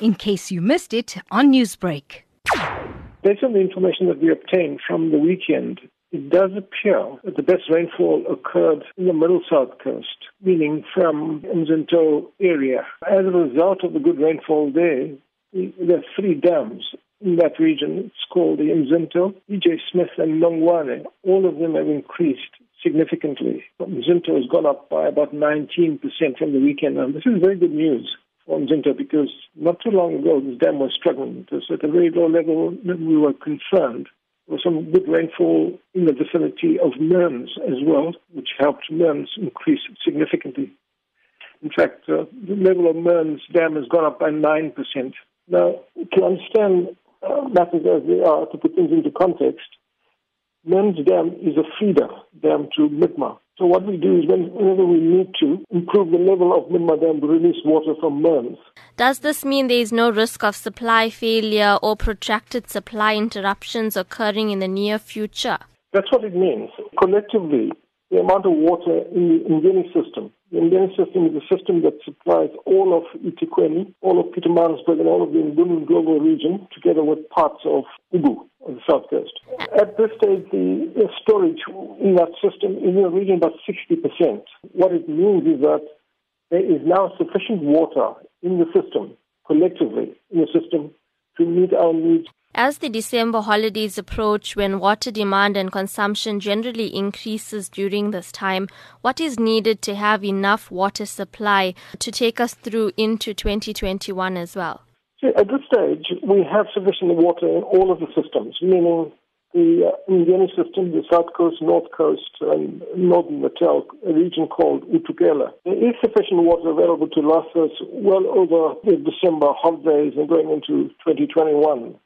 in case you missed it on Newsbreak. Based on the information that we obtained from the weekend, it does appear that the best rainfall occurred in the middle south coast, meaning from Mzinto area. As a result of the good rainfall there, there are three dams in that region. It's called the Mzinto, EJ Smith, and Nungwane. All of them have increased significantly. Mzinto has gone up by about 19% from the weekend. And this is very good news for Mzinto because not too long ago this dam was struggling. It was at a very low level we were concerned. There was some good rainfall in the vicinity of Mearns as well, which helped Mearns increase significantly. In fact, uh, the level of Mearns Dam has gone up by 9%. Now, to understand uh, matters as they are, to put things into context, Mearns Dam is a feeder dam to Midmar. So what we do is whenever we need to improve the level of Midmar Dam to release water from Mearns. Does this mean there is no risk of supply failure or protracted supply interruptions occurring in the near future? That's what it means. Collectively, the amount of water in the Ngeni system. The Ngeni system is a system that supplies all of eThekwini, all of Pietermaritzburg, and all of the uMgungundlovu region, together with parts of Ugu on the south coast. At this stage, the, storage in that system is in the region about 60%. What it means is that there is now sufficient water in the system, collectively in the system, to meet our needs as the December holidays approach, when water demand and consumption generally increases during this time, what is needed to have enough water supply to take us through into 2021 as well? At this stage, we have sufficient water in all of the systems, meaning the uh, system, the South Coast, North Coast, and Northern Natal, a region called uThukela. There is sufficient water available to last us well over the December holidays and going into 2021.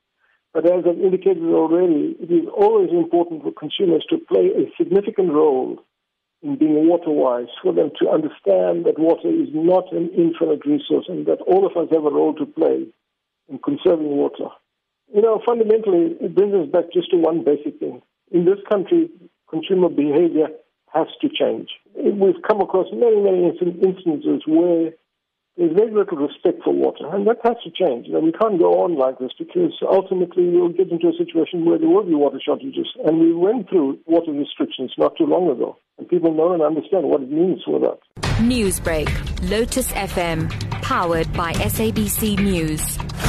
But as I've indicated already, it is always important for consumers to play a significant role in being water wise, for them to understand that water is not an infinite resource and that all of us have a role to play in conserving water. You know, fundamentally, it brings us back just to one basic thing. In this country, consumer behavior has to change. We've come across many, many instances where there's very little respect for water, and that has to change. You know, we can't go on like this because ultimately we'll get into a situation where there will be water shortages. And we went through water restrictions not too long ago, and people know and understand what it means for that. Newsbreak, Lotus FM, powered by SABC News.